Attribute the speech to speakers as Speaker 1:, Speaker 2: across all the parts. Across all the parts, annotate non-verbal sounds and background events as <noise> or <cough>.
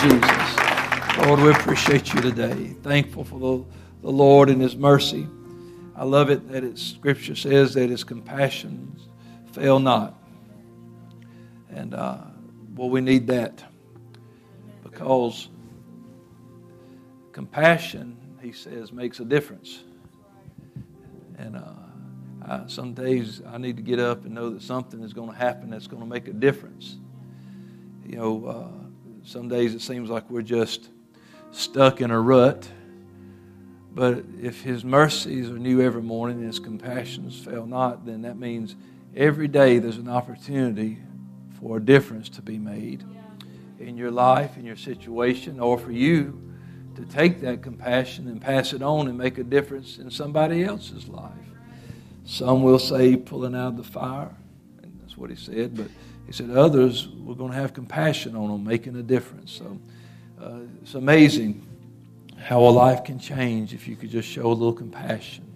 Speaker 1: Jesus. Lord, we appreciate you today. Thankful for the, the Lord and His mercy. I love it that its scripture says that His compassions fail not. And, uh, well, we need that because compassion, He says, makes a difference. And, uh, I, some days I need to get up and know that something is going to happen that's going to make a difference. You know, uh, some days it seems like we're just stuck in a rut. But if His mercies are new every morning and His compassions fail not, then that means every day there's an opportunity for a difference to be made in your life, in your situation, or for you to take that compassion and pass it on and make a difference in somebody else's life. Some will say pulling out of the fire, and that's what he said, but he said others we're going to have compassion on them, making a difference. So uh, it's amazing how a life can change if you could just show a little compassion.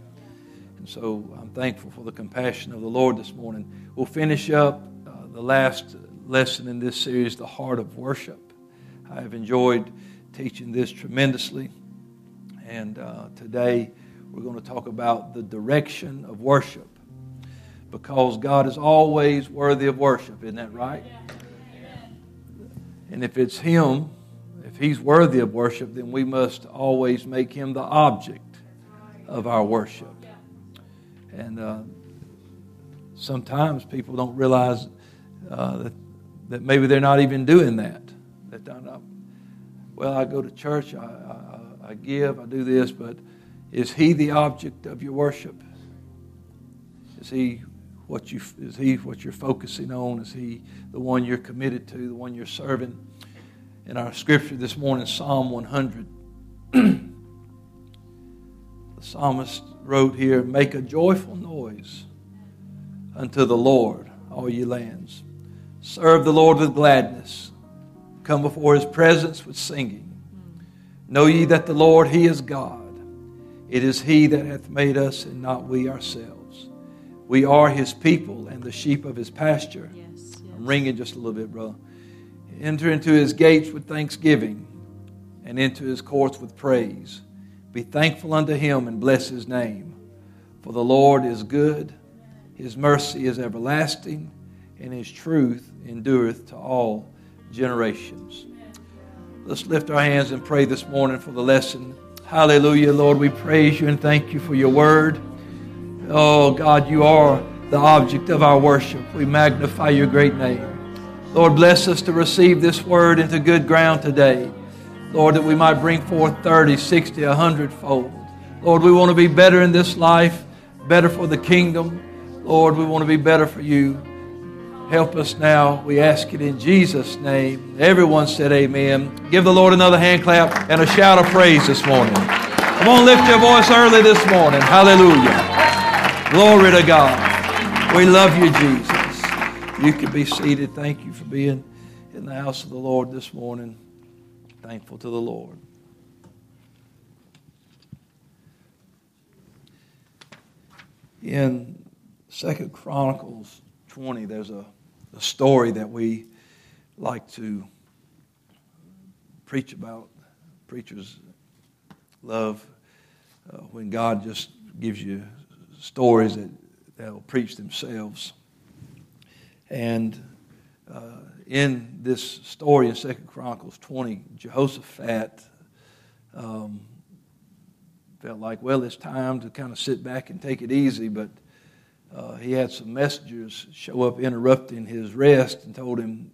Speaker 1: And so I'm thankful for the compassion of the Lord this morning. We'll finish up uh, the last lesson in this series, The Heart of Worship. I have enjoyed teaching this tremendously. And uh, today, we're going to talk about the direction of worship because God is always worthy of worship. Isn't that right? And if it's Him, if He's worthy of worship, then we must always make Him the object of our worship. And uh, sometimes people don't realize uh, that, that maybe they're not even doing that. That they're not, well, I go to church, I, I, I give, I do this, but is he the object of your worship? Is he what you is he what you're focusing on? Is he the one you're committed to, the one you're serving? In our scripture this morning, Psalm 100, <clears throat> the psalmist wrote here, "Make a joyful noise unto the Lord, all ye lands. Serve the Lord with gladness. Come before His presence with singing. Know ye that the Lord He is God." It is He that hath made us, and not we ourselves. We are His people and the sheep of His pasture. Yes, yes. I'm ringing just a little bit, brother. Enter into His gates with thanksgiving, and into His courts with praise. Be thankful unto Him and bless His name. For the Lord is good, His mercy is everlasting, and His truth endureth to all generations. Let's lift our hands and pray this morning for the lesson Hallelujah, Lord. We praise you and thank you for your word. Oh, God, you are the object of our worship. We magnify your great name. Lord, bless us to receive this word into good ground today. Lord, that we might bring forth 30, 60, 100 fold. Lord, we want to be better in this life, better for the kingdom. Lord, we want to be better for you. Help us now. We ask it in Jesus' name. Everyone said amen. Give the Lord another hand clap and a shout of praise this morning. Come on, lift your voice early this morning. Hallelujah. Glory to God. We love you, Jesus. You can be seated. Thank you for being in the house of the Lord this morning. Thankful to the Lord. In Second Chronicles 20, there's a the story that we like to preach about. Preachers love uh, when God just gives you stories that, that will preach themselves. And uh, in this story in Second Chronicles 20, Jehoshaphat um, felt like, well, it's time to kind of sit back and take it easy, but uh, he had some messengers show up interrupting his rest and told him,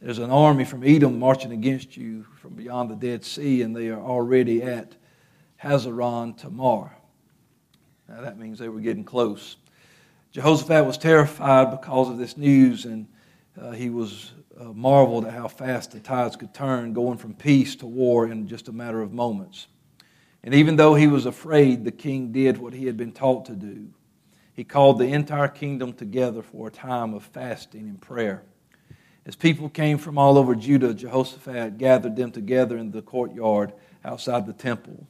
Speaker 1: There's an army from Edom marching against you from beyond the Dead Sea, and they are already at Hazazon Tamar. Now that means they were getting close. Jehoshaphat was terrified because of this news, and uh, he was uh, marveled at how fast the tides could turn, going from peace to war in just a matter of moments. And even though he was afraid, the king did what he had been taught to do he called the entire kingdom together for a time of fasting and prayer. As people came from all over Judah, Jehoshaphat gathered them together in the courtyard outside the temple.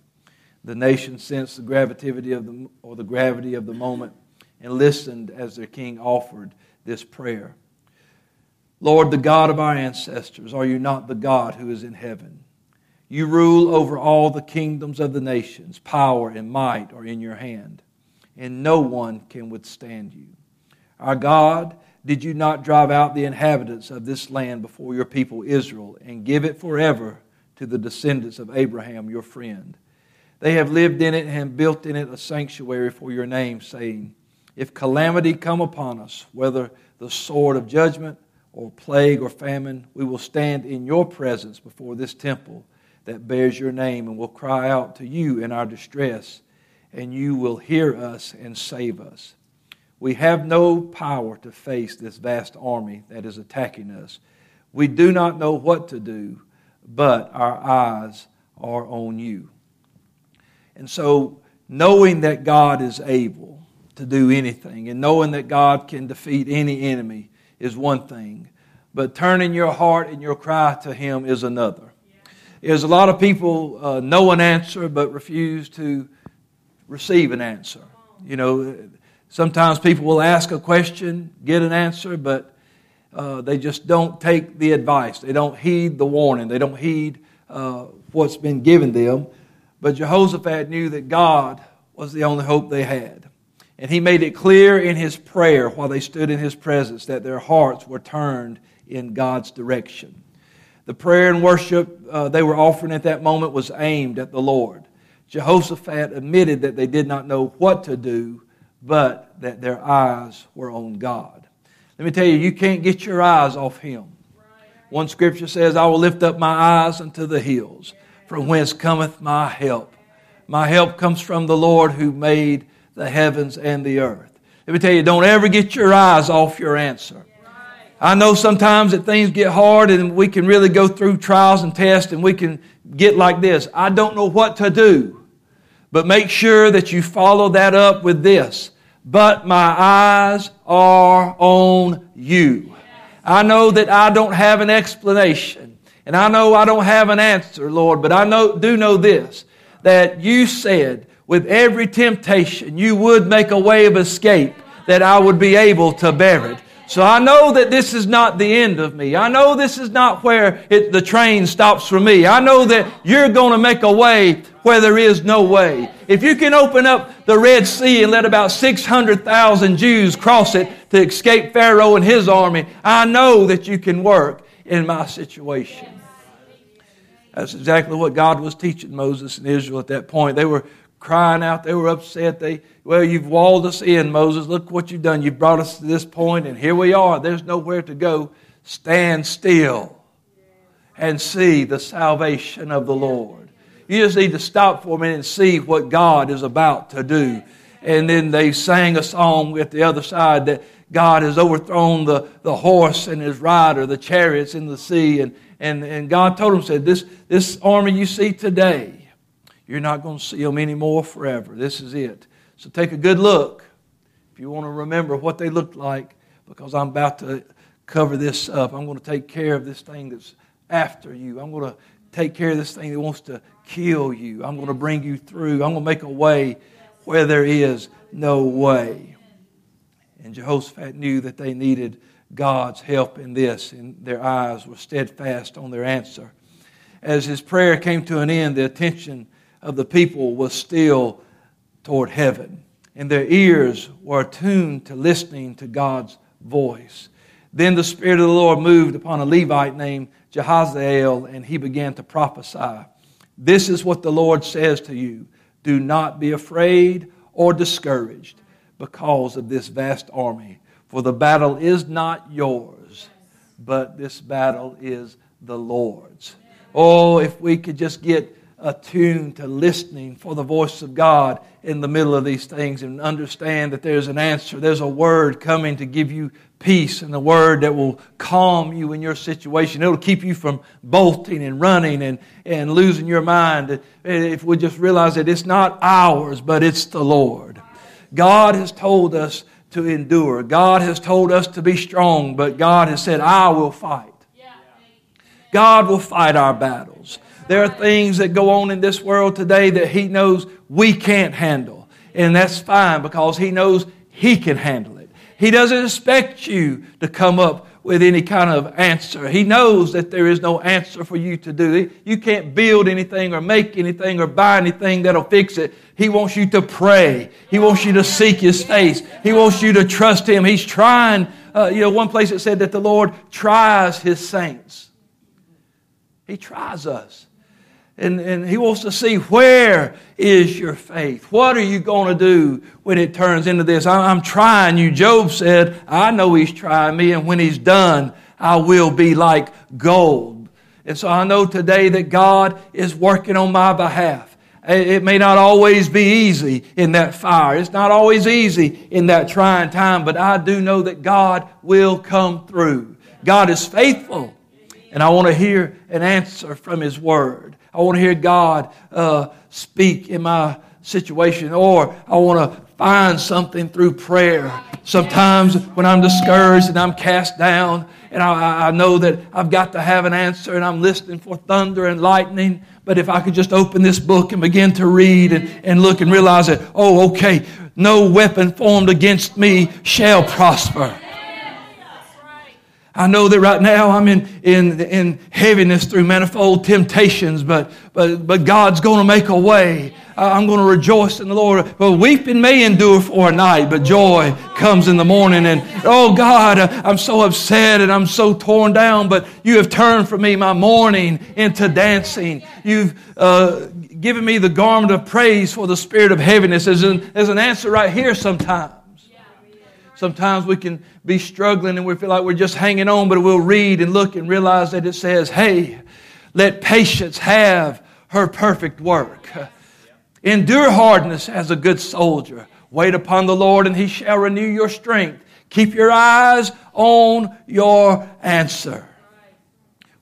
Speaker 1: The nation sensed the gravity of the, or the gravity of the moment and listened as their king offered this prayer. Lord, the God of our ancestors, are you not the God who is in heaven? You rule over all the kingdoms of the nations. Power and might are in your hand, and no one can withstand you. Our God, did you not drive out the inhabitants of this land before your people Israel and give it forever to the descendants of Abraham, your friend? They have lived in it and built in it a sanctuary for your name, saying, If calamity come upon us, whether the sword of judgment or plague or famine, we will stand in your presence before this temple that bears your name and will cry out to you in our distress, and you will hear us and save us. We have no power to face this vast army that is attacking us. We do not know what to do, but our eyes are on you. And so, knowing that God is able to do anything and knowing that God can defeat any enemy is one thing, but turning your heart and your cry to Him is another. There's a lot of people uh, know an answer but refuse to receive an answer. You know, sometimes people will ask a question, get an answer, but uh, they just don't take the advice. They don't heed the warning. They don't heed uh, what's been given them. But Jehoshaphat knew that God was the only hope they had. And he made it clear in his prayer while they stood in his presence that their hearts were turned in God's direction. The prayer and worship uh, they were offering at that moment was aimed at the Lord. Jehoshaphat admitted that they did not know what to do, but that their eyes were on God. Let me tell you, you can't get your eyes off Him. One scripture says, I will lift up my eyes unto the hills, from whence cometh my help. My help comes from the Lord who made the heavens and the earth. Let me tell you, don't ever get your eyes off your answer. I know sometimes that things get hard and we can really go through trials and tests and we can get like this. I don't know what to do. But make sure that you follow that up with this. But my eyes are on you. I know that I don't have an explanation. And I know I don't have an answer, Lord, but I know, do know this that you said with every temptation, you would make a way of escape that I would be able to bear it. So I know that this is not the end of me. I know this is not where it, the train stops for me. I know that you're going to make a way where there is no way. If you can open up the Red Sea and let about 600,000 Jews cross it to escape Pharaoh and his army, I know that you can work in my situation. That's exactly what God was teaching Moses and Israel at that point. They were crying out. They were upset. They, well, you've walled us in, Moses. Look what you've done. You've brought us to this point, and here we are. There's nowhere to go. Stand still and see the salvation of the Lord. You just need to stop for a minute and see what God is about to do. And then they sang a song at the other side that God has overthrown the, the horse and his rider, the chariots in the sea. And, and, and God told him, said, this, this army you see today, you're not going to see them anymore forever. This is it. So take a good look if you want to remember what they looked like, because I'm about to cover this up. I'm going to take care of this thing that's after you. I'm going to take care of this thing that wants to kill you. I'm going to bring you through. I'm going to make a way where there is no way. And Jehoshaphat knew that they needed God's help in this, and their eyes were steadfast on their answer. As his prayer came to an end, the attention of the people was still toward heaven, and their ears were attuned to listening to God's voice. Then the Spirit of the Lord moved upon a Levite named Jahaziel, and he began to prophesy. This is what the Lord says to you Do not be afraid or discouraged because of this vast army, for the battle is not yours, but this battle is the Lord's. Oh, if we could just get attuned to listening for the voice of God in the middle of these things and understand that there's an answer. There's a word coming to give you peace and the word that will calm you in your situation. It'll keep you from bolting and running and, and losing your mind. If we just realize that it's not ours, but it's the Lord. God has told us to endure. God has told us to be strong, but God has said, I will fight. God will fight our battles. There are things that go on in this world today that He knows we can't handle. And that's fine because He knows He can handle it. He doesn't expect you to come up with any kind of answer. He knows that there is no answer for you to do. You can't build anything or make anything or buy anything that'll fix it. He wants you to pray. He wants you to seek His face. He wants you to trust Him. He's trying. Uh, you know, one place it said that the Lord tries His saints. He tries us. And, and he wants to see where is your faith? What are you going to do when it turns into this? I'm trying you. Job said, I know he's trying me, and when he's done, I will be like gold. And so I know today that God is working on my behalf. It may not always be easy in that fire. It's not always easy in that trying time, but I do know that God will come through. God is faithful, and I want to hear an answer from His Word. I want to hear God uh, speak in my situation, or I want to find something through prayer. Sometimes when I'm discouraged and I'm cast down, and I, I, know that I've got to have an answer, and I'm listening for thunder and lightning. But if I could just open this book and begin to read and, and look and realize that, oh, okay, no weapon formed against me shall prosper. I know that right now I'm in, in, in heaviness through manifold temptations, but, but, but God's going to make a way. I'm going to rejoice in the Lord. Well, weeping may endure for a night, but joy comes in the morning. And oh God, I'm so upset and I'm so torn down, but you have turned for me my mourning into dancing. You've uh, given me the garment of praise for the spirit of heaviness. There's an, there's an answer right here sometimes. Sometimes we can be struggling and we feel like we're just hanging on, but we'll read and look and realize that it says, hey, let patience have her perfect work. Endure hardness as a good soldier. Wait upon the Lord and he shall renew your strength. Keep your eyes on your answer.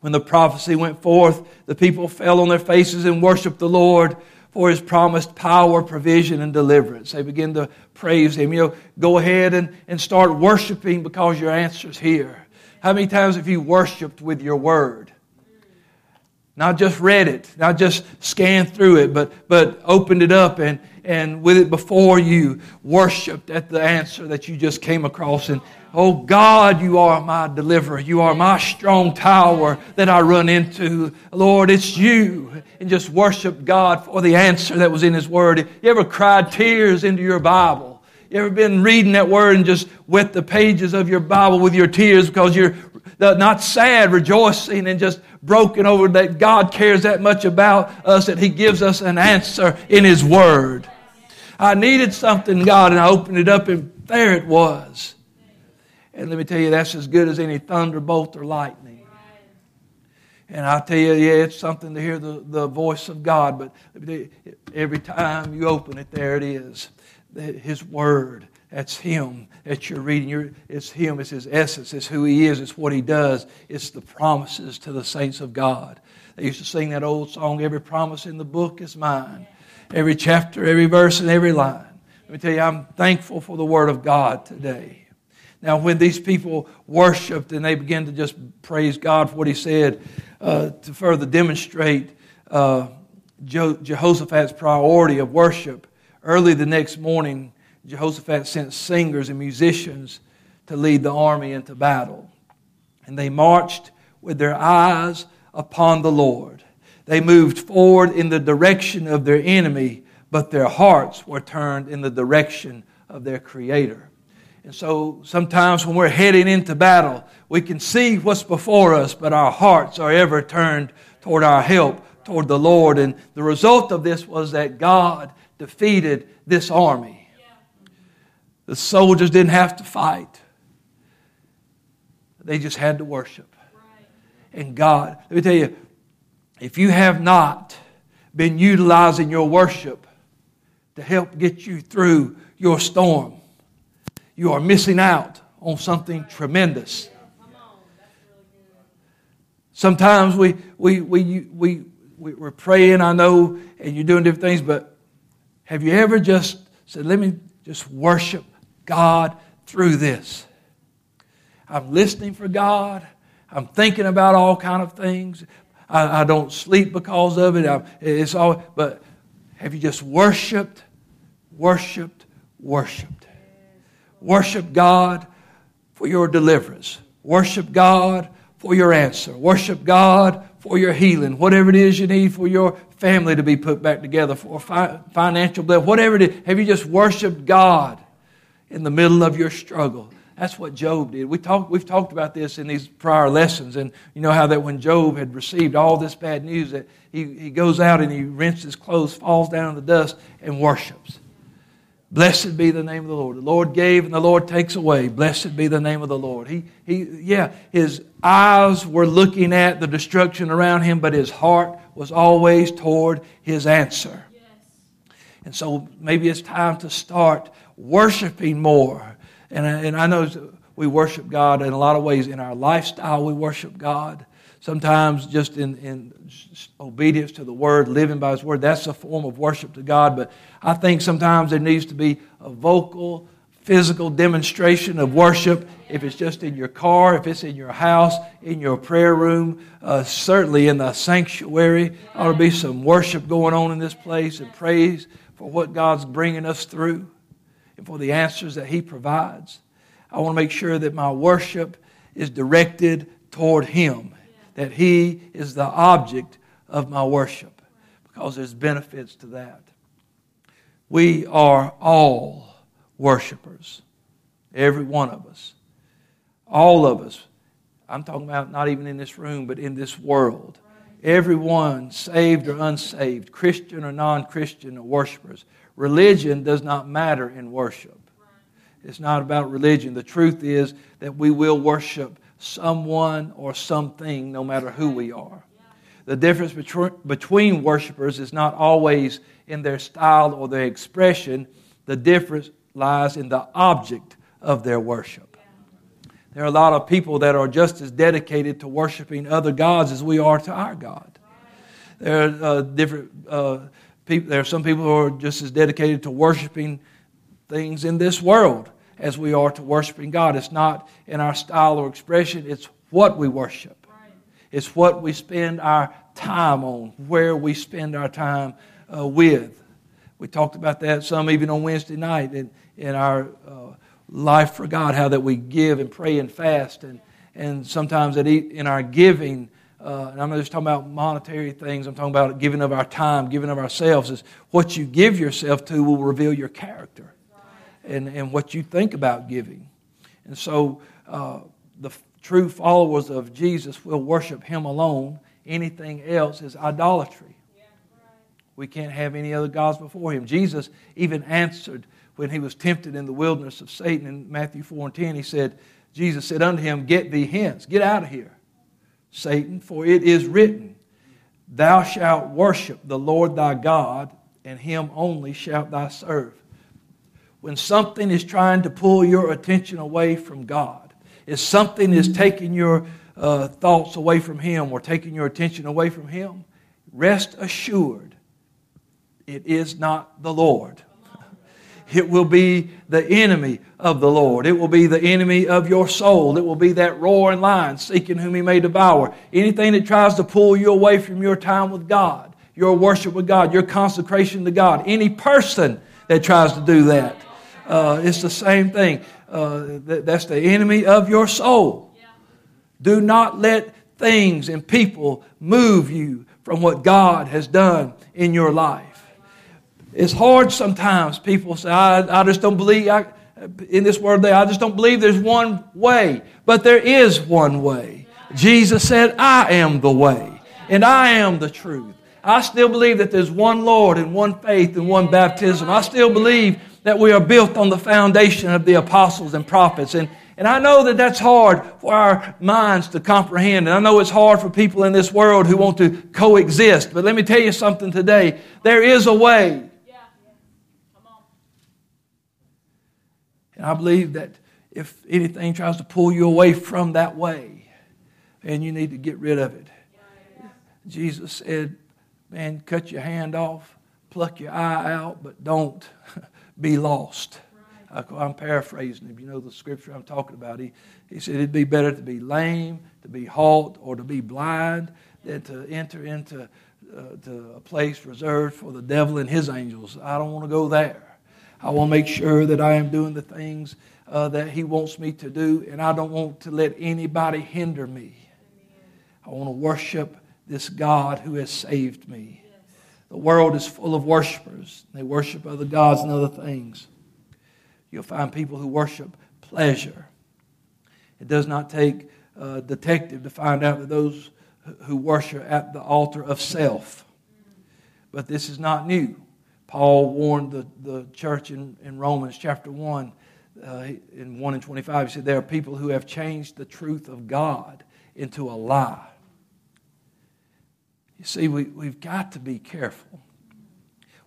Speaker 1: When the prophecy went forth, the people fell on their faces and worshiped the Lord for his promised power, provision, and deliverance. They begin to praise him. You know, go ahead and, and start worshiping because your answer's here. How many times have you worshiped with your word? Not just read it, not just scanned through it, but, but opened it up and, and with it before you, worshiped at the answer that you just came across. And oh God, you are my deliverer. You are my strong tower that I run into. Lord, it's you. And just worship God for the answer that was in His Word. You ever cried tears into your Bible? You ever been reading that Word and just wet the pages of your Bible with your tears because you're not sad, rejoicing, and just broken over that God cares that much about us that He gives us an answer in His Word. I needed something, God, and I opened it up, and there it was. And let me tell you, that's as good as any thunderbolt or lightning. And I tell you, yeah, it's something to hear the, the voice of God, but every time you open it, there it is. His Word. That's Him that you're reading. You're, it's Him. It's His essence. It's who He is. It's what He does. It's the promises to the saints of God. They used to sing that old song, Every promise in the book is mine. Every chapter, every verse, and every line. Let me tell you, I'm thankful for the Word of God today. Now, when these people worshiped and they began to just praise God for what He said, uh, to further demonstrate uh, Jehoshaphat's priority of worship, early the next morning, Jehoshaphat sent singers and musicians to lead the army into battle. And they marched with their eyes upon the Lord. They moved forward in the direction of their enemy, but their hearts were turned in the direction of their Creator. And so sometimes when we're heading into battle, we can see what's before us, but our hearts are ever turned toward our help, toward the Lord. And the result of this was that God defeated this army. The soldiers didn't have to fight, they just had to worship. And God, let me tell you, if you have not been utilizing your worship to help get you through your storm, you are missing out on something tremendous. Sometimes we, we, we, we, we, we're praying, I know, and you're doing different things, but have you ever just said, let me just worship God through this. I'm listening for God. I'm thinking about all kind of things. I, I don't sleep because of it. I, it's all, but have you just worshipped, worshipped, worshipped? Worship God for your deliverance. Worship God for your answer. Worship God for your healing. Whatever it is you need for your family to be put back together, for fi- financial blessing, whatever it is. Have you just worshiped God in the middle of your struggle? That's what Job did. We talk, we've talked about this in these prior lessons, and you know how that when Job had received all this bad news, that he, he goes out and he rinses his clothes, falls down in the dust, and worships. Blessed be the name of the Lord. The Lord gave and the Lord takes away. Blessed be the name of the Lord. He, he, yeah, his eyes were looking at the destruction around him, but his heart was always toward his answer. Yes. And so maybe it's time to start worshiping more. And, and I know we worship God in a lot of ways. In our lifestyle, we worship God. Sometimes just in, in obedience to the word, living by his word, that's a form of worship to God. But I think sometimes there needs to be a vocal, physical demonstration of worship. If it's just in your car, if it's in your house, in your prayer room, uh, certainly in the sanctuary, ought to be some worship going on in this place and praise for what God's bringing us through and for the answers that He provides. I want to make sure that my worship is directed toward Him that He is the object of my worship because there's benefits to that. We are all worshipers, every one of us. All of us. I'm talking about not even in this room, but in this world. Everyone, saved or unsaved, Christian or non Christian, are worshipers. Religion does not matter in worship. It's not about religion. The truth is that we will worship someone or something, no matter who we are. The difference between worshipers is not always in their style or their expression, the difference lies in the object of their worship. There are a lot of people that are just as dedicated to worshiping other gods as we are to our God. There are uh, different uh, people. There are some people who are just as dedicated to worshiping things in this world as we are to worshiping God. It's not in our style or expression, it's what we worship. It's what we spend our time on, where we spend our time uh, with. We talked about that some even on Wednesday night in, in our uh, life for God, how that we give and pray and fast, and, and sometimes that in our giving, uh, and I'm not just talking about monetary things, I'm talking about giving of our time, giving of ourselves, is what you give yourself to will reveal your character and, and what you think about giving. And so uh, the true followers of Jesus will worship Him alone. Anything else is idolatry. We can't have any other gods before Him. Jesus even answered when He was tempted in the wilderness of Satan in Matthew 4 and 10. He said, Jesus said unto him, Get thee hence, get out of here, Satan, for it is written, Thou shalt worship the Lord thy God, and him only shalt thou serve when something is trying to pull your attention away from God, if something is taking your uh, thoughts away from Him or taking your attention away from Him, rest assured it is not the Lord. <laughs> It will be the enemy of the Lord. It will be the enemy of your soul. It will be that roaring lion seeking whom he may devour. Anything that tries to pull you away from your time with God, your worship with God, your consecration to God, any person that tries to do that, uh, it's the same thing. Uh, that's the enemy of your soul. Do not let things and people move you from what God has done in your life. It's hard sometimes. People say, I, I just don't believe, I, in this world, there, I just don't believe there's one way. But there is one way. Jesus said, I am the way, and I am the truth. I still believe that there's one Lord and one faith and one baptism. I still believe that we are built on the foundation of the apostles and prophets. And, and I know that that's hard for our minds to comprehend. And I know it's hard for people in this world who want to coexist. But let me tell you something today. There is a way. And I believe that if anything tries to pull you away from that way, and you need to get rid of it. Jesus said, man, cut your hand off, pluck your eye out, but don't <laughs> be lost. I'm paraphrasing If You know the scripture I'm talking about. He, he said it'd be better to be lame, to be halt, or to be blind than to enter into uh, to a place reserved for the devil and his angels. I don't want to go there. I want to make sure that I am doing the things uh, that He wants me to do, and I don't want to let anybody hinder me. I want to worship this God who has saved me. The world is full of worshipers. They worship other gods and other things. You'll find people who worship pleasure. It does not take a detective to find out that those who worship at the altar of self. But this is not new. Paul warned the, the church in, in Romans chapter 1, uh, in 1 and 25. He said, There are people who have changed the truth of God into a lie. You see, we, we've got to be careful.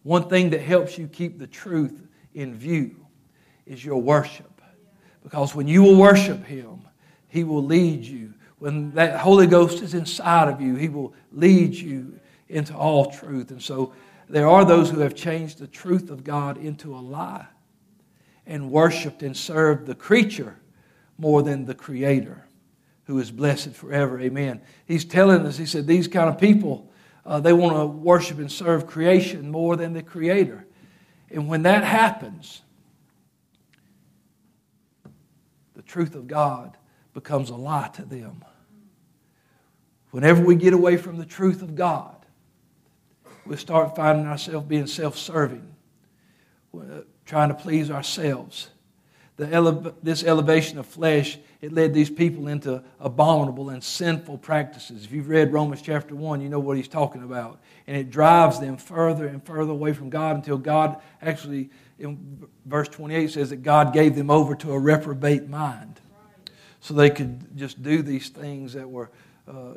Speaker 1: One thing that helps you keep the truth in view is your worship. Because when you will worship Him, He will lead you. When that Holy Ghost is inside of you, He will lead you into all truth. And so there are those who have changed the truth of God into a lie and worshiped and served the creature more than the Creator who is blessed forever. Amen. He's telling us, He said, these kind of people, uh, they want to worship and serve creation more than the Creator. And when that happens, the truth of God becomes a lie to them. Whenever we get away from the truth of God, we start finding ourselves being self serving, uh, trying to please ourselves the ele- this elevation of flesh, it led these people into abominable and sinful practices. If you've read Romans chapter 1, you know what he's talking about. And it drives them further and further away from God until God actually, in verse 28, says that God gave them over to a reprobate mind. So they could just do these things that were uh,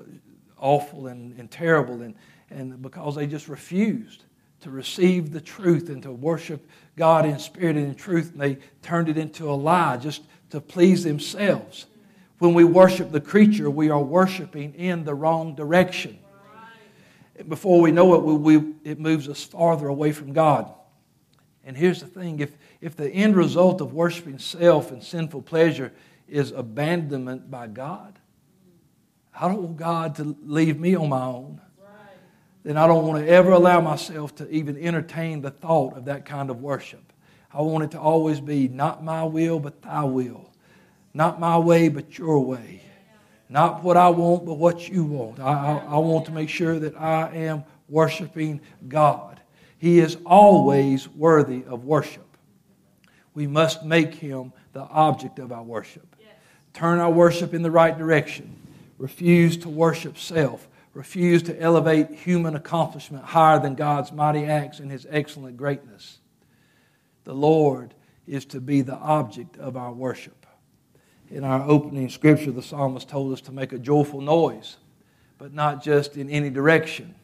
Speaker 1: awful and, and terrible, and, and because they just refused to receive the truth and to worship God in spirit and in truth, and they turned it into a lie just to please themselves. When we worship the creature, we are worshiping in the wrong direction. And Before we know it, we, we, it moves us farther away from God. And here's the thing if, if the end result of worshiping self and sinful pleasure is abandonment by God, I don't want God to leave me on my own then I don't want to ever allow myself to even entertain the thought of that kind of worship. I want it to always be not my will, but thy will. Not my way, but your way. Not what I want, but what you want. I, I, I want to make sure that I am worshiping God. He is always worthy of worship. We must make him the object of our worship. Turn our worship in the right direction. Refuse to worship self refuse to elevate human accomplishment higher than God's mighty acts and his excellent greatness. The Lord is to be the object of our worship. In our opening scripture, the psalmist told us to make a joyful noise, but not just in any direction.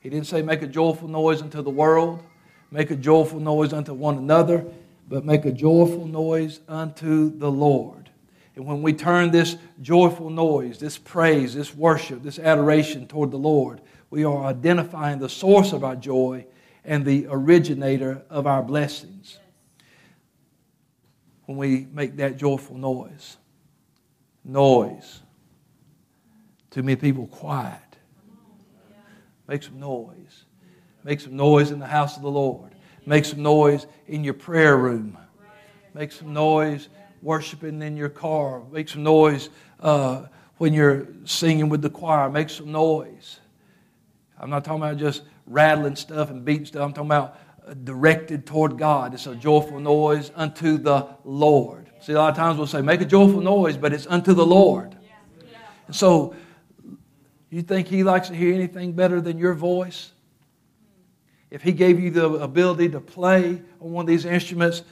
Speaker 1: He didn't say make a joyful noise unto the world, make a joyful noise unto one another, but make a joyful noise unto the Lord. And when we turn this joyful noise, this praise, this worship, this adoration toward the Lord, we are identifying the source of our joy and the originator of our blessings. When we make that joyful noise, noise. Too many people quiet. Make some noise. Make some noise in the house of the Lord. Make some noise in your prayer room. Make some noise worshiping in your car. Make some noise uh, when you're singing with the choir. Make some noise. I'm not talking about just rattling stuff and beating stuff. I'm talking about uh, directed toward God. It's a joyful noise unto the Lord. See, a lot of times we'll say, make a joyful noise, but it's unto the Lord. And so, you think He likes to hear anything better than your voice? If He gave you the ability to play on one of these instruments,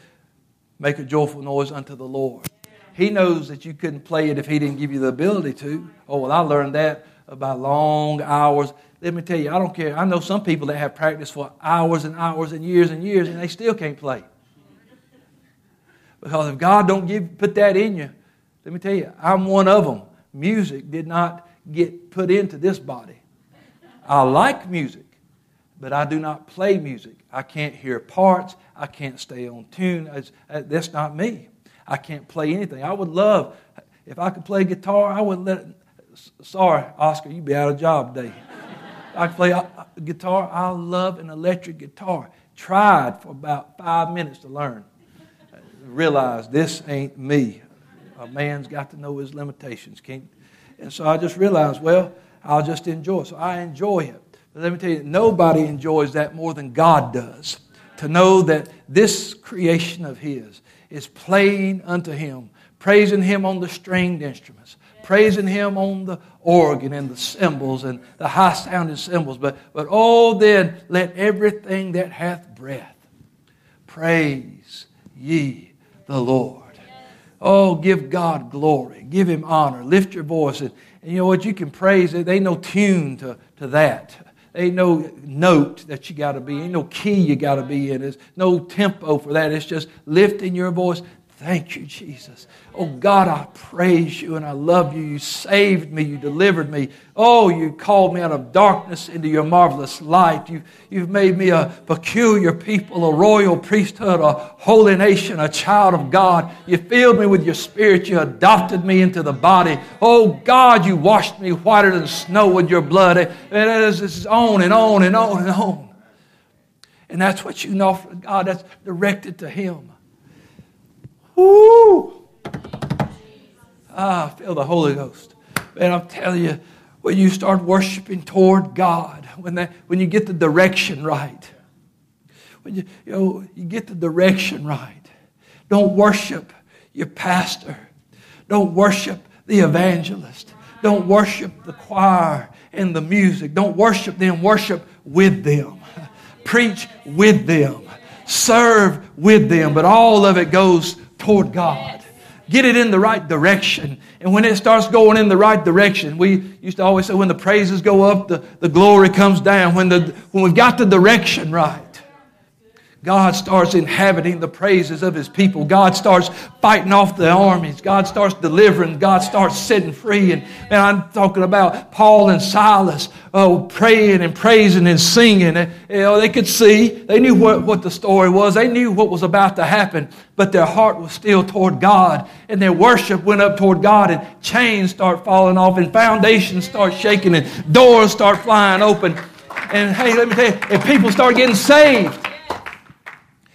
Speaker 1: make a joyful noise unto the Lord. He knows that you couldn't play it if He didn't give you the ability to. Oh, well, I learned that by long hours. Let me tell you, I don't care. I know some people that have practiced for hours and hours and years and years, and they still can't play. Because if God don't give, put that in you, let me tell you, I'm one of them. Music did not get put into this body. I like music, but I do not play music. I can't hear parts. I can't stay on tune. Uh, that's not me. I can't play anything. I would love, if I could play guitar, I would let, sorry, Oscar, you'd be out of job today. <laughs> I could play uh, guitar. I love an electric guitar. tried for about five minutes to learn. Realized this ain't me. A man's got to know his limitations. Can't, and so I just realized, well, I'll just enjoy. it. So I enjoy it. But let me tell you, nobody enjoys that more than God does. To know that this creation of His is playing unto Him, praising Him on the stringed instruments, praising Him on the organ and the cymbals and the high sounding cymbals. But, but oh, then let everything that hath breath praise ye the Lord. Oh, give God glory, give Him honor, lift your voice. And, and you know what? You can praise it. They ain't no tune to, to that. Ain't no note that you got to be. Ain't no key you got to be in. There's no tempo for that. It's just lifting your voice. Thank you, Jesus. Oh, God, I praise you and I love you. You saved me. You delivered me. Oh, you called me out of darkness into your marvelous light. You, you've made me a peculiar people, a royal priesthood, a holy nation, a child of God. You filled me with your spirit. You adopted me into the body. Oh, God, you washed me whiter than snow with your blood. And it is on and on and on and on. And that's what you know God. That's directed to Him. Woo! Ah, I feel the Holy Ghost. And I'm telling you, when you start worshiping toward God, when, that, when you get the direction right, when you, you, know, you get the direction right, don't worship your pastor. Don't worship the evangelist. Don't worship the choir and the music. Don't worship them. Worship with them. <laughs> Preach with them. Serve with them. But all of it goes toward God. Get it in the right direction. And when it starts going in the right direction, we used to always say when the praises go up, the, the glory comes down. When, the, when we've got the direction right, God starts inhabiting the praises of his people. God starts fighting off the armies. God starts delivering. God starts setting free. And man, I'm talking about Paul and Silas, oh, praying and praising and singing. And, you know, they could see, they knew what, what the story was. They knew what was about to happen, but their heart was still toward God. And their worship went up toward God, and chains start falling off, and foundations start shaking, and doors start flying open. And hey, let me tell you, and people start getting saved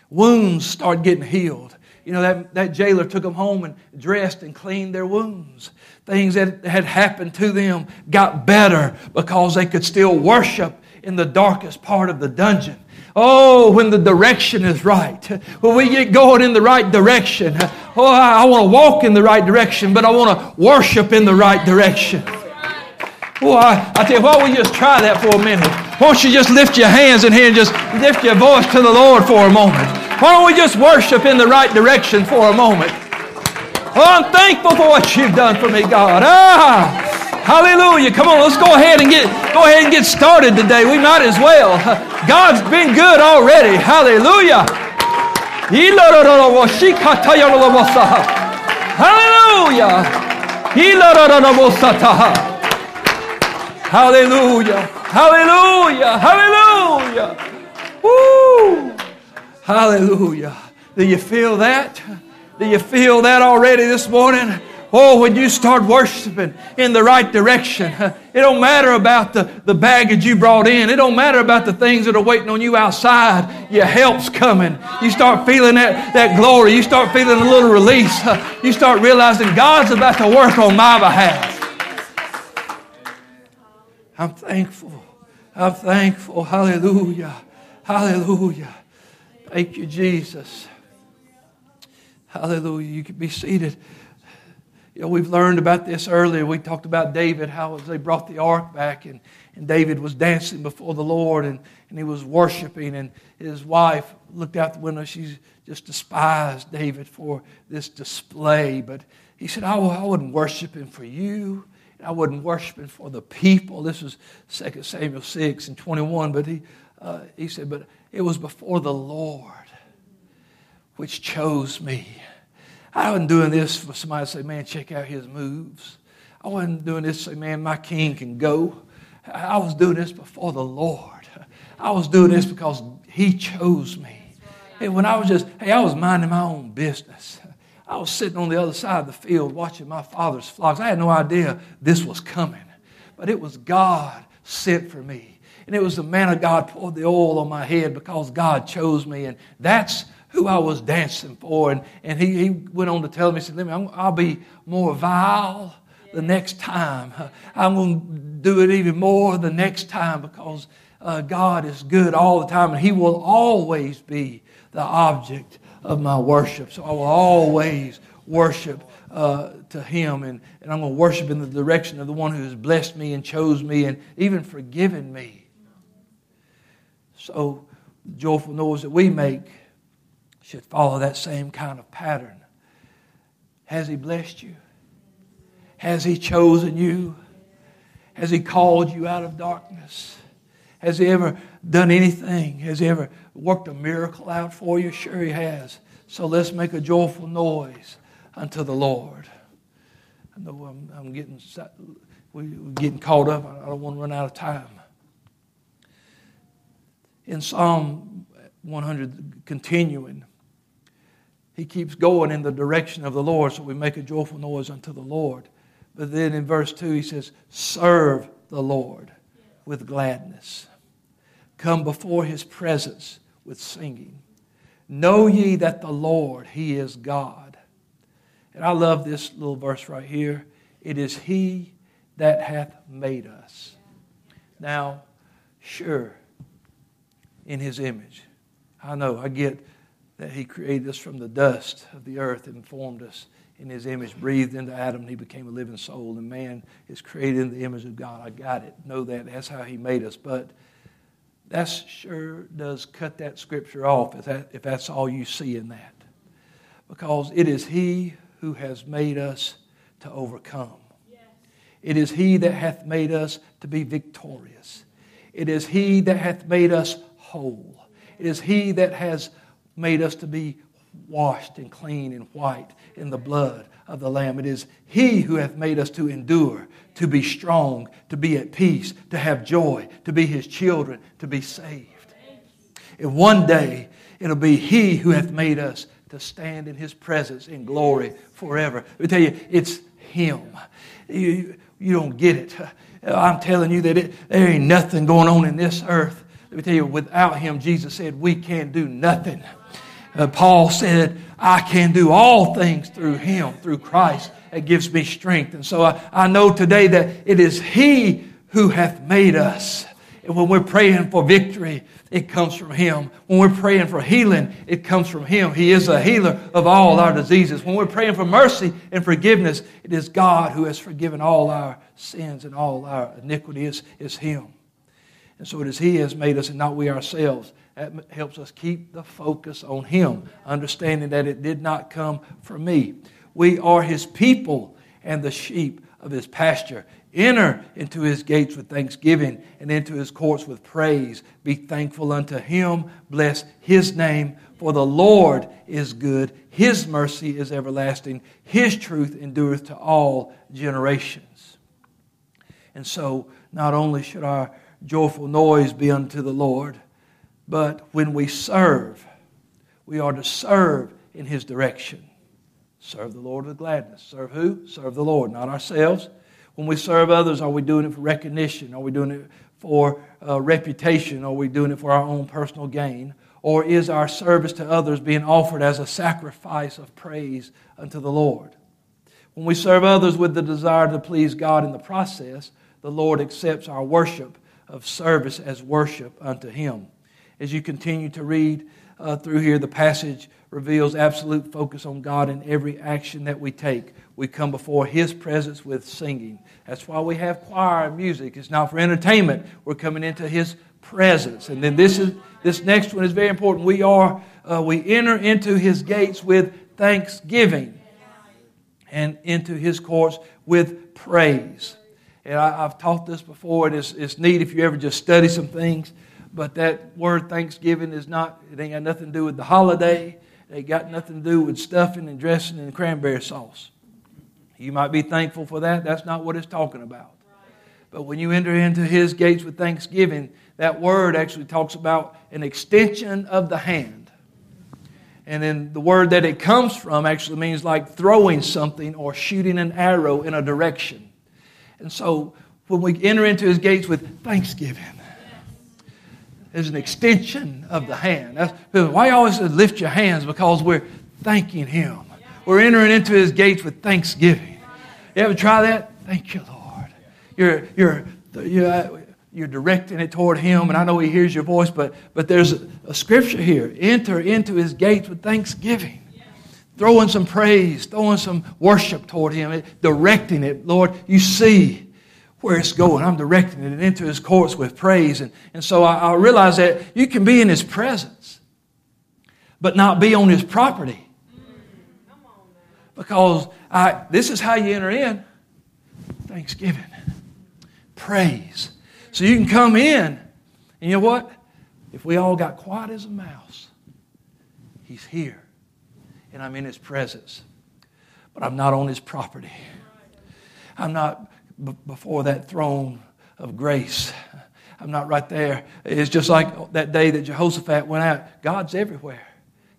Speaker 1: wounds start getting healed. You know, that, that jailer took them home and dressed and cleaned their wounds. Things that had happened to them got better because they could still worship in the darkest part of the dungeon. Oh, when the direction is right, when we get going in the right direction. Oh, I, I want to walk in the right direction, but I want to worship in the right direction. Oh, I, I tell you, why don't we just try that for a minute? Why don't you just lift your hands in here and just lift your voice to the Lord for a moment? Why don't we just worship in the right direction for a moment? Oh, I'm thankful for what you've done for me, God. Ah, hallelujah. Come on, let's go ahead and get go ahead and get started today. We might as well. God's been good already. Hallelujah. Hallelujah. Hallelujah. Hallelujah. Hallelujah. Woo. Hallelujah. Do you feel that? Do you feel that already this morning? Oh, when you start worshiping in the right direction, it don't matter about the, the baggage you brought in. It don't matter about the things that are waiting on you outside. Your help's coming. You start feeling that, that glory. You start feeling a little release. You start realizing God's about to work on my behalf. I'm thankful. I'm thankful. Hallelujah. Hallelujah. Thank you, Jesus. Hallelujah. You can be seated. You know, we've learned about this earlier. We talked about David, how they brought the ark back, and, and David was dancing before the Lord, and, and he was worshiping, and his wife looked out the window. She just despised David for this display. But he said, I, I wasn't him for you. I wasn't worshiping for the people. This was 2 Samuel 6 and 21. But he, uh, he said, But it was before the Lord which chose me. I wasn't doing this for somebody to say, man, check out his moves. I wasn't doing this to say, man, my king can go. I was doing this before the Lord. I was doing this because he chose me. And when I was just, hey, I was minding my own business. I was sitting on the other side of the field watching my father's flocks. I had no idea this was coming. But it was God sent for me. And it was the man of God poured the oil on my head because God chose me. And that's who I was dancing for. And, and he, he went on to tell me, he said, Let me, I'll be more vile the next time. <laughs> I'm going to do it even more the next time because uh, God is good all the time and He will always be the object of my worship. So I will always worship uh, to Him and, and I'm going to worship in the direction of the one who has blessed me and chose me and even forgiven me. So, the joyful noise that we make should follow that same kind of pattern. Has He blessed you? Has He chosen you? Has He called you out of darkness? Has He ever done anything? Has He ever worked a miracle out for you? Sure, He has. So let's make a joyful noise unto the Lord. I know I'm, I'm getting we're getting caught up. I don't want to run out of time. In Psalm 100, continuing, he keeps going in the direction of the Lord, so we make a joyful noise unto the Lord. But then in verse 2, he says, Serve the Lord with gladness. Come before his presence with singing. Know ye that the Lord, he is God. And I love this little verse right here. It is he that hath made us. Now, sure, in his image. I know, I get that he created us from the dust of the earth and formed us in his image, breathed into Adam, and he became a living soul. And man is created in the image of God. I got it. Know that. That's how he made us. But that sure does cut that scripture off if, that, if that's all you see in that. Because it is he who has made us to overcome. It is he that hath made us to be victorious. It is he that hath made us whole. It is he that has made us to be washed and clean and white in the blood of the Lamb. It is He who hath made us to endure, to be strong, to be at peace, to have joy, to be His children, to be saved. And one day it'll be He who hath made us to stand in His presence in glory forever. Me tell you, it's Him. You, you don't get it. I'm telling you that it, there ain't nothing going on in this earth. Let me tell you, without Him, Jesus said, we can do nothing uh, Paul said, I can do all things through him, through Christ, that gives me strength. And so I, I know today that it is he who hath made us. And when we're praying for victory, it comes from Him. When we're praying for healing, it comes from Him. He is a healer of all our diseases. When we're praying for mercy and forgiveness, it is God who has forgiven all our sins and all our iniquities. Is Him. And so it is He has made us and not we ourselves. That helps us keep the focus on Him, understanding that it did not come from me. We are His people and the sheep of His pasture. Enter into His gates with thanksgiving and into His courts with praise. Be thankful unto Him. Bless His name. For the Lord is good. His mercy is everlasting. His truth endureth to all generations. And so, not only should our joyful noise be unto the Lord, but when we serve, we are to serve in His direction. Serve the Lord with gladness. Serve who? Serve the Lord, not ourselves. When we serve others, are we doing it for recognition? Are we doing it for uh, reputation? Are we doing it for our own personal gain? Or is our service to others being offered as a sacrifice of praise unto the Lord? When we serve others with the desire to please God in the process, the Lord accepts our worship of service as worship unto Him. As you continue to read uh, through here, the passage reveals absolute focus on God in every action that we take. We come before His presence with singing. That's why we have choir and music. It's not for entertainment. We're coming into His presence. And then this is this next one is very important. We are uh, we enter into His gates with thanksgiving, and into His courts with praise. And I, have taught this before. It is, it's neat if you ever just study some things. But that word Thanksgiving is not, it ain't got nothing to do with the holiday. It ain't got nothing to do with stuffing and dressing and cranberry sauce. You might be thankful for that. That's not what it's talking about. But when you enter into his gates with thanksgiving, that word actually talks about an extension of the hand. And then the word that it comes from actually means like throwing something or shooting an arrow in a direction. And so when we enter into his gates with thanksgiving, is an extension of the hand. That's, why you always lift your hands? Because we're thanking Him. We're entering into His gates with thanksgiving. You ever try that? Thank you, Lord. You're, you're, you're, you're directing it toward Him, and I know He hears your voice, but, but there's a, a scripture here. Enter into His gates with thanksgiving. Throwing some praise, throwing some worship toward Him, directing it. Lord, you see where it's going. I'm directing it into his courts with praise. And, and so I, I realize that you can be in his presence, but not be on his property. Because I, this is how you enter in thanksgiving, praise. So you can come in, and you know what? If we all got quiet as a mouse, he's here, and I'm in his presence. But I'm not on his property. I'm not b- before that throne of grace. I'm not right there. It's just like that day that Jehoshaphat went out. God's everywhere.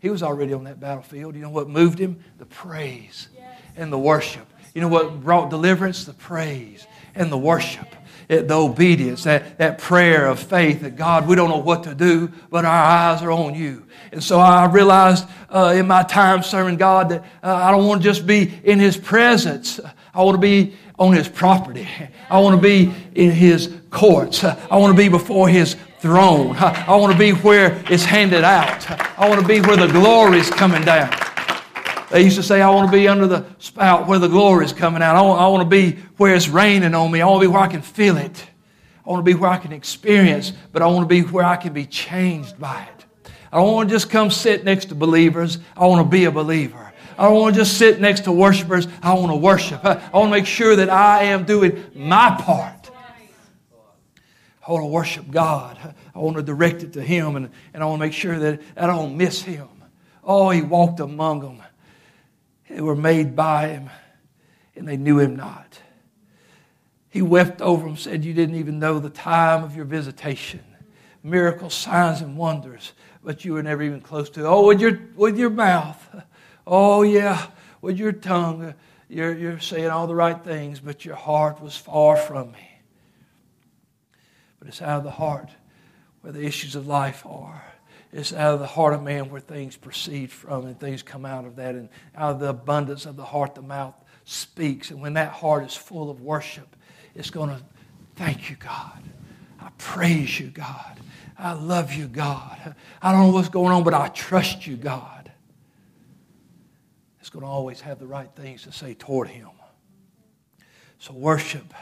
Speaker 1: He was already on that battlefield. You know what moved him? The praise and the worship. You know what brought deliverance? The praise and the worship. The obedience, that, that prayer of faith that God, we don't know what to do, but our eyes are on you. And so I realized uh, in my time serving God that uh, I don't want to just be in His presence. I want to be on his property. I want to be in his courts. I want to be before his throne. I want to be where it's handed out. I want to be where the glory is coming down. They used to say, I want to be under the spout where the glory is coming out. I want, I want to be where it's raining on me. I want to be where I can feel it. I want to be where I can experience, but I want to be where I can be changed by it. I don't want to just come sit next to believers. I want to be a believer. I don't want to just sit next to worshipers. I want to worship. I, want to make sure that I am doing my part. I want to worship God. I want to direct it to Him, and, and I want to make sure that I don't miss Him. Oh, He walked among them. They were made by Him, and they knew Him not. He wept over them, said, You didn't even know the time of your visitation. Miracles, signs, and wonders, but you were never even close to it. Oh, with your, with your mouth Oh, yeah, with your tongue, you're, you're saying all the right things, but your heart was far from me. But it's out of the heart where the issues of life are. It's out of the heart of man where things proceed from and things come out of that. And out of the abundance of the heart, the mouth speaks. And when that heart is full of worship, it's going to thank you, God. I praise you, God. I love you, God. I don't know what's going on, but I trust you, God It's going to always have the right things to say toward Him. So, worship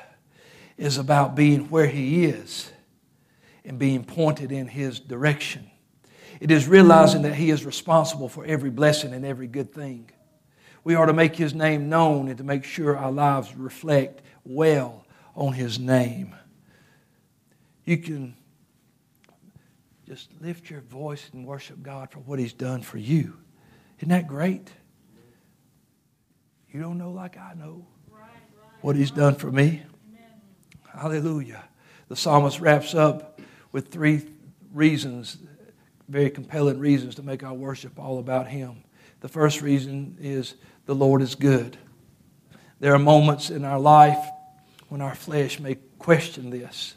Speaker 1: is about being where He is and being pointed in His direction. It is realizing mm. that He is responsible for every blessing and every good thing. We are to make His name known and to make sure our lives reflect well on His name. You can just lift your voice and worship God for what He's done for you. Isn't that great? You don't know like I know what he's done for me. Hallelujah. The psalmist wraps up with three reasons, very compelling reasons to make our worship all about him. The first reason is the Lord is good. There are moments in our life when our flesh may question this.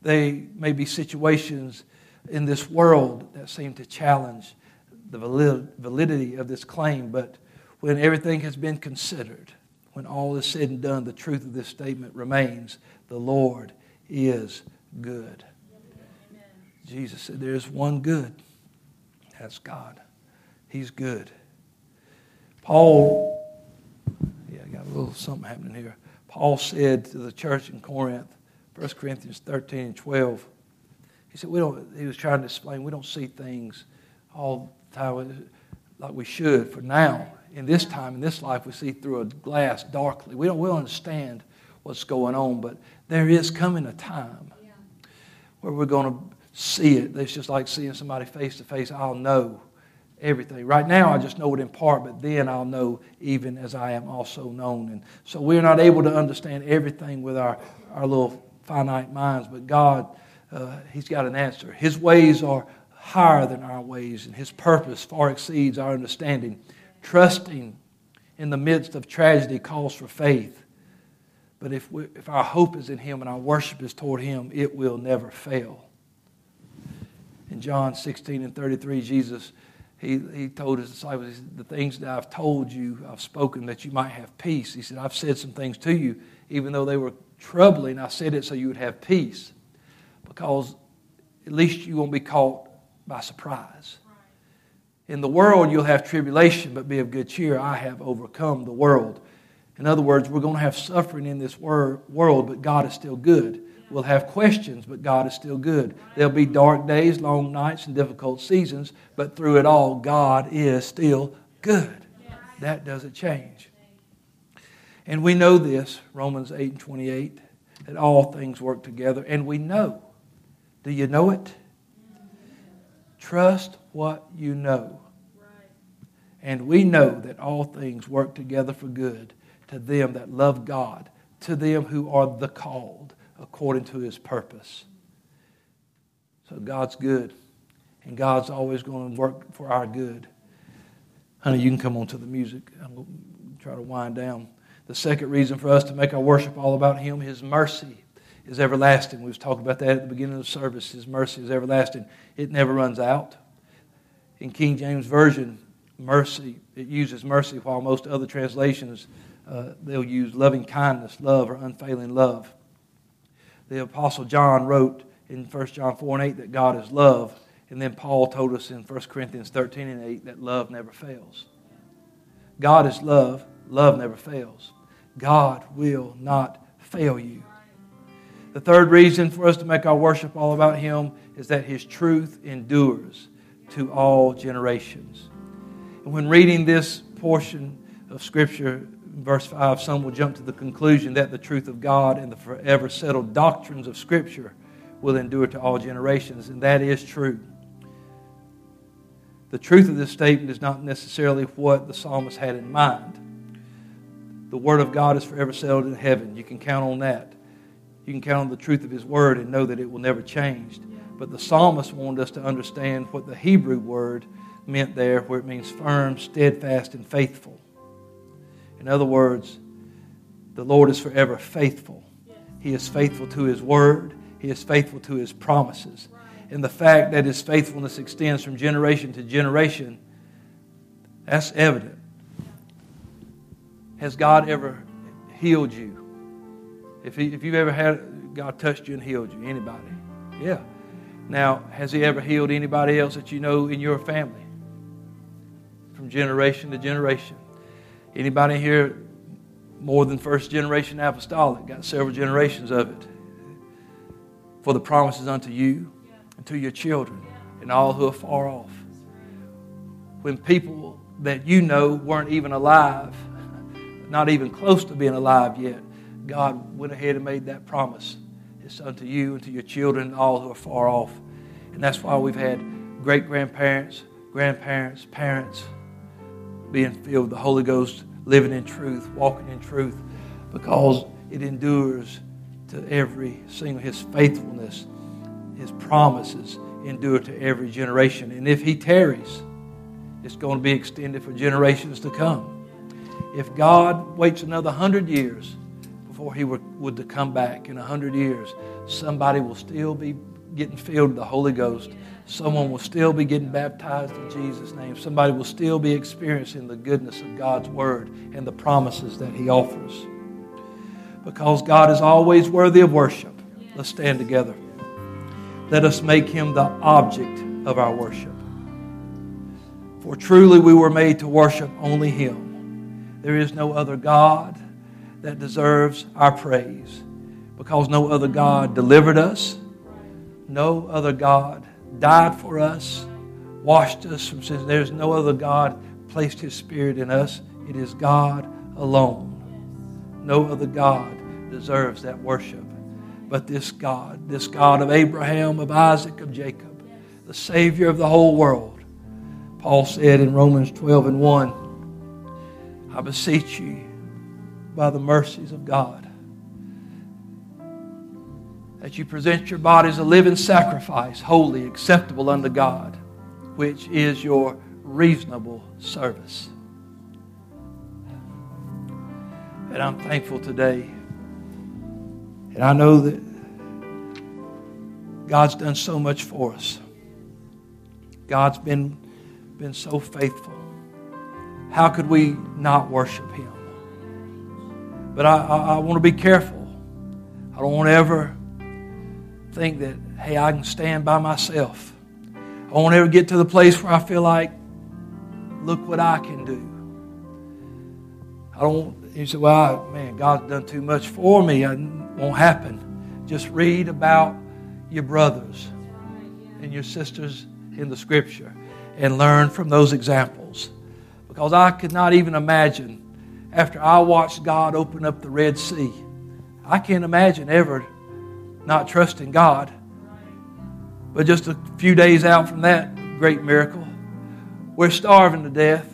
Speaker 1: They may be situations in this world that seem to challenge the validity of this claim, but when everything has been considered, when all is said and done, the truth of this statement remains the Lord is good. Jesus said, There's one good. That's God. He's good. Paul, yeah, I got a little something happening here. Paul said to the church in Corinth, 1 Corinthians 13 and 12, he said, we don't, he was trying to explain, we don't see things all the time like we should for now in this time, in this life, we see through a glass darkly. We don't, we don't understand what's going on, but there is coming a time where we're going to see it. It's just like seeing somebody face to face. I'll know everything. Right now, I just know it in part, but then I'll know even as I am also known. And so we're not able to understand everything with our, our little finite minds, but God, uh, He's got an answer. His ways are higher than our ways, and His purpose far exceeds our understanding. Trusting in the midst of tragedy calls for faith. But if, we, if our hope is in Him and our worship is toward Him, it will never fail. In John 16 and 33, Jesus he, he told his disciples, The things that I've told you, I've spoken that you might have peace. He said, I've said some things to you, even though they were troubling. I said it so you would have peace, because at least you won't be caught by surprise. In the world, you'll have tribulation, but be of good cheer. I have overcome the world. In other words, we're going to have suffering in this world, but God is still good. We'll have questions, but God is still good. There'll be dark days, long nights, and difficult seasons, but through it all, God is still good. That doesn't change. And we know this, Romans 8 and 28, that all things work together. And we know. Do you know it? Trust what you know. And we know that all things work together for good to them that love God, to them who are the called according to his purpose. So God's good, and God's always going to work for our good. Honey, you can come on to the music. I'm going to try to wind down. The second reason for us to make our worship all about Him, His mercy is everlasting. We was talking about that at the beginning of the service. His mercy is everlasting. It never runs out. In King James Version, mercy, it uses mercy, while most other translations, uh, they'll use loving kindness, love, or unfailing love the Apostle John wrote in 1 John 4 and 8 that God is love. And then Paul told us in 1 Corinthians 13 and 8 that love never fails. God is love. Love never fails. God will not fail you. The third reason for us to make our worship all about Him is that His truth endures to all generations. And when reading this portion of Scripture, verse 5, some will jump to the conclusion that the truth of God and the forever settled doctrines of Scripture will endure to all generations, and that is true. The truth of this statement is not necessarily what the psalmist had in mind. The Word of God is forever settled in heaven. You can count on that. You can count on the truth of His Word and know that it will never change. But the psalmist wanted us to understand what the Hebrew word meant there, where it means firm, steadfast, and faithful. In other words, the Lord is forever faithful. He is faithful to His word, He is faithful to His promises. And the fact that His faithfulness extends from generation to generation, that's evident. Has God ever healed you? If, he, if you've ever had God touched you and healed you, anybody? Yeah. Now, has He ever healed anybody else that you know in your family? From generation to generation. Anybody here more than first generation apostolic? Got several generations of it. For the promises unto you and to your children and all who are far off. When people that you know weren't even alive, not even close to being alive yet, God went ahead and made that promise. It's unto you and to your children and all who are far off. And that's why we've had great grandparents, grandparents, parents being filled with the Holy Ghost living in truth, walking in truth, because it endures to every single, His faithfulness, His promises endure to every generation. And if He tarries, it's going to be extended for generations to come. If God waits another hundred years before He would, to come back in a hundred years, somebody will still be getting filled with the Holy Ghost Someone will still be getting baptized in Jesus' name. Somebody will still be experiencing the goodness of God's Word and the promises that He offers. Because God is always worthy of worship. Let's stand together. Let us make Him the object of our worship. For truly we were made to worship only Him. There is no other God that deserves our praise because no other God delivered us, no other God died for us, washed us from sins. There's no other God placed his spirit in us. It is God alone. No other God deserves that worship but this God, this God of Abraham, of Isaac, of Jacob, the Savior of the whole world. Paul said in Romans 12 and 1, I beseech you by the mercies of God that you present your bodies a living sacrifice, holy, acceptable unto God, which is your reasonable service. And I'm thankful today. And I know that God's done so much for us. God's been, been so faithful. How could we not worship Him? But I, I, I want to be careful. I don't want to ever think that, hey, I can stand by myself. I won't ever get to the place where I feel like, look what I can do. I don't, you say, well, man, God's done too much for me. It won't happen. Just read about your brothers and your sisters in the scripture and learn from those examples. Because I could not even imagine after I watched God open up the Red Sea, I can't imagine ever not trusting God. But just a few days out from that great miracle, we're starving to death.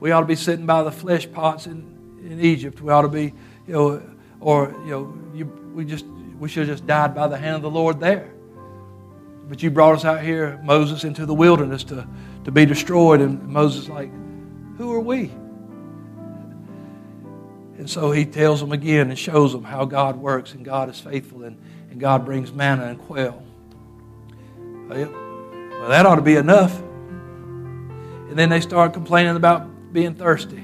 Speaker 1: We ought to be sitting by the flesh pots in, in Egypt. We ought to be, you know, or, you know, you, we just we should have just died by the hand of the Lord there. But you brought us out here, Moses, into the wilderness to, to be destroyed. And Moses like, who are we? And so he tells them again and shows them how God works and God is faithful and, and God brings manna and quail. Well, that ought to be enough. And then they start complaining about being thirsty.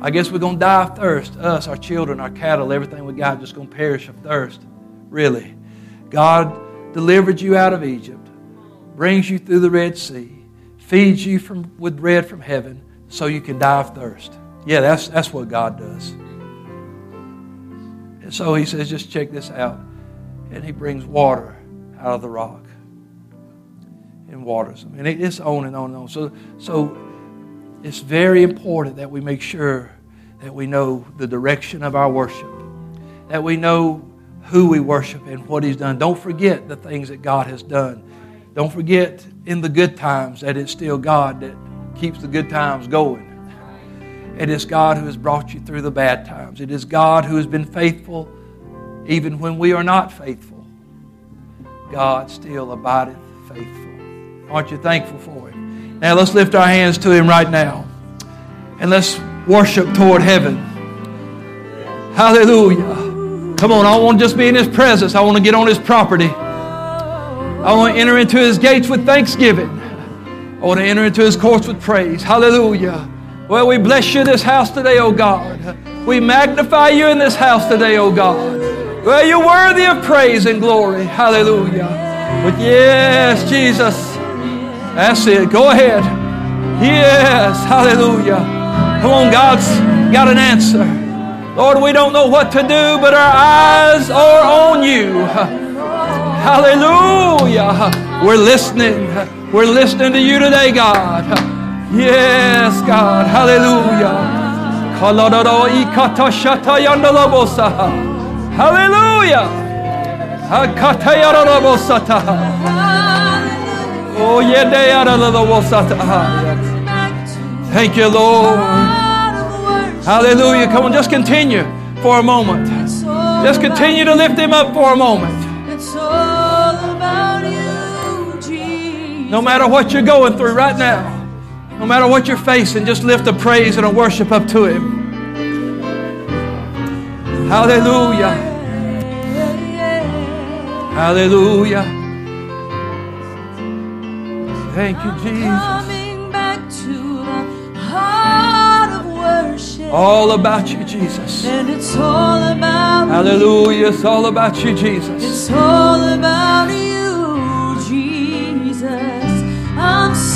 Speaker 1: I guess we're going to die of thirst. Us, our children, our cattle, everything we got just going to perish of thirst. Really. God delivered you out of Egypt, brings you through the Red Sea, feeds you from, with bread from heaven so you can die of thirst. Yeah, that's, that's what God does. And so he says, just check this out. And he brings water out of the rock and waters them. And it's on and on and on. So, so it's very important that we make sure that we know the direction of our worship, that we know who we worship and what He's done. Don't forget the things that God has done. Don't forget in the good times that it's still God that keeps the good times going. It is God who has brought you through the bad times. It is God who has been faithful even when we are not faithful. God still abideth faithful. Aren't you thankful for Him? Now let's lift our hands to Him right now and let's worship toward heaven. Hallelujah. Come on, I want to just be in His presence. I want to get on His property. I want to enter into His gates with thanksgiving. I want to enter into His courts with praise. Hallelujah. Well, we bless you this house today, O God. We magnify you in this house today, O God. Well, you're worthy of praise and glory. Hallelujah. But yes, Jesus. That's it. Go ahead. Yes. Hallelujah. Come on, God's got an answer. Lord, we don't know what to do, but our eyes are on you. Hallelujah. We're listening. We're listening to you today, God. Yes, God. Hallelujah. Hallelujah. Oh, Thank you, Lord. Hallelujah. Come on, just continue for a moment. Just continue to lift him up for a moment. No matter what you're going through right now. No matter what you're facing, just lift a praise and a worship up to Him. Hallelujah. Hallelujah. Thank you, Jesus. All about you, Jesus.
Speaker 2: And it's all about
Speaker 1: Hallelujah. It's all about you, Jesus.
Speaker 2: It's all about you,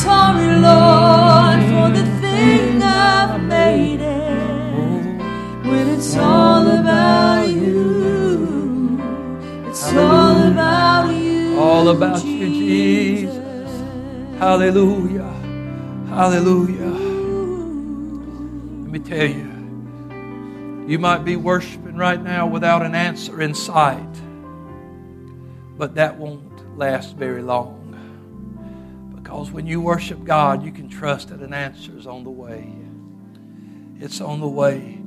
Speaker 2: sorry, Lord, for the thing I've made it. When it's all about you, it's all about you.
Speaker 1: All about you, Jesus. Hallelujah. Hallelujah. Let me tell you, you might be worshiping right now without an answer in sight, but that won't last very long. Because when you worship God, you can trust that an answer is on the way. It's on the way.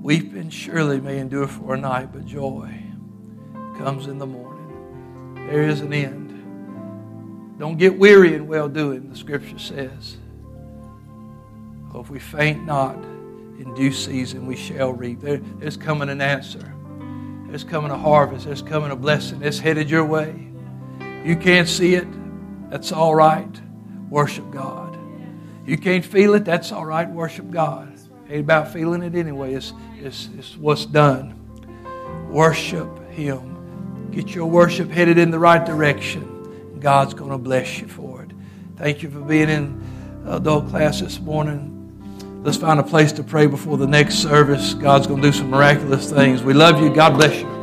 Speaker 1: Weeping surely may endure for a night, but joy comes in the morning. There is an end. Don't get weary in well doing, the scripture says. For if we faint not, in due season we shall reap. There, there's coming an answer. There's coming a harvest. There's coming a blessing. It's headed your way. You can't see it, That's all right. Worship God. You can't feel it, that's all right. Worship God. Ain't about feeling it anyway. It's, it's, it's what's done. Worship Him. Get your worship headed in the right direction. God's going to bless you for it. Thank you for being in adult class this morning. Let's find a place to pray before the next service. God's going to do some miraculous things. We love you. God bless you.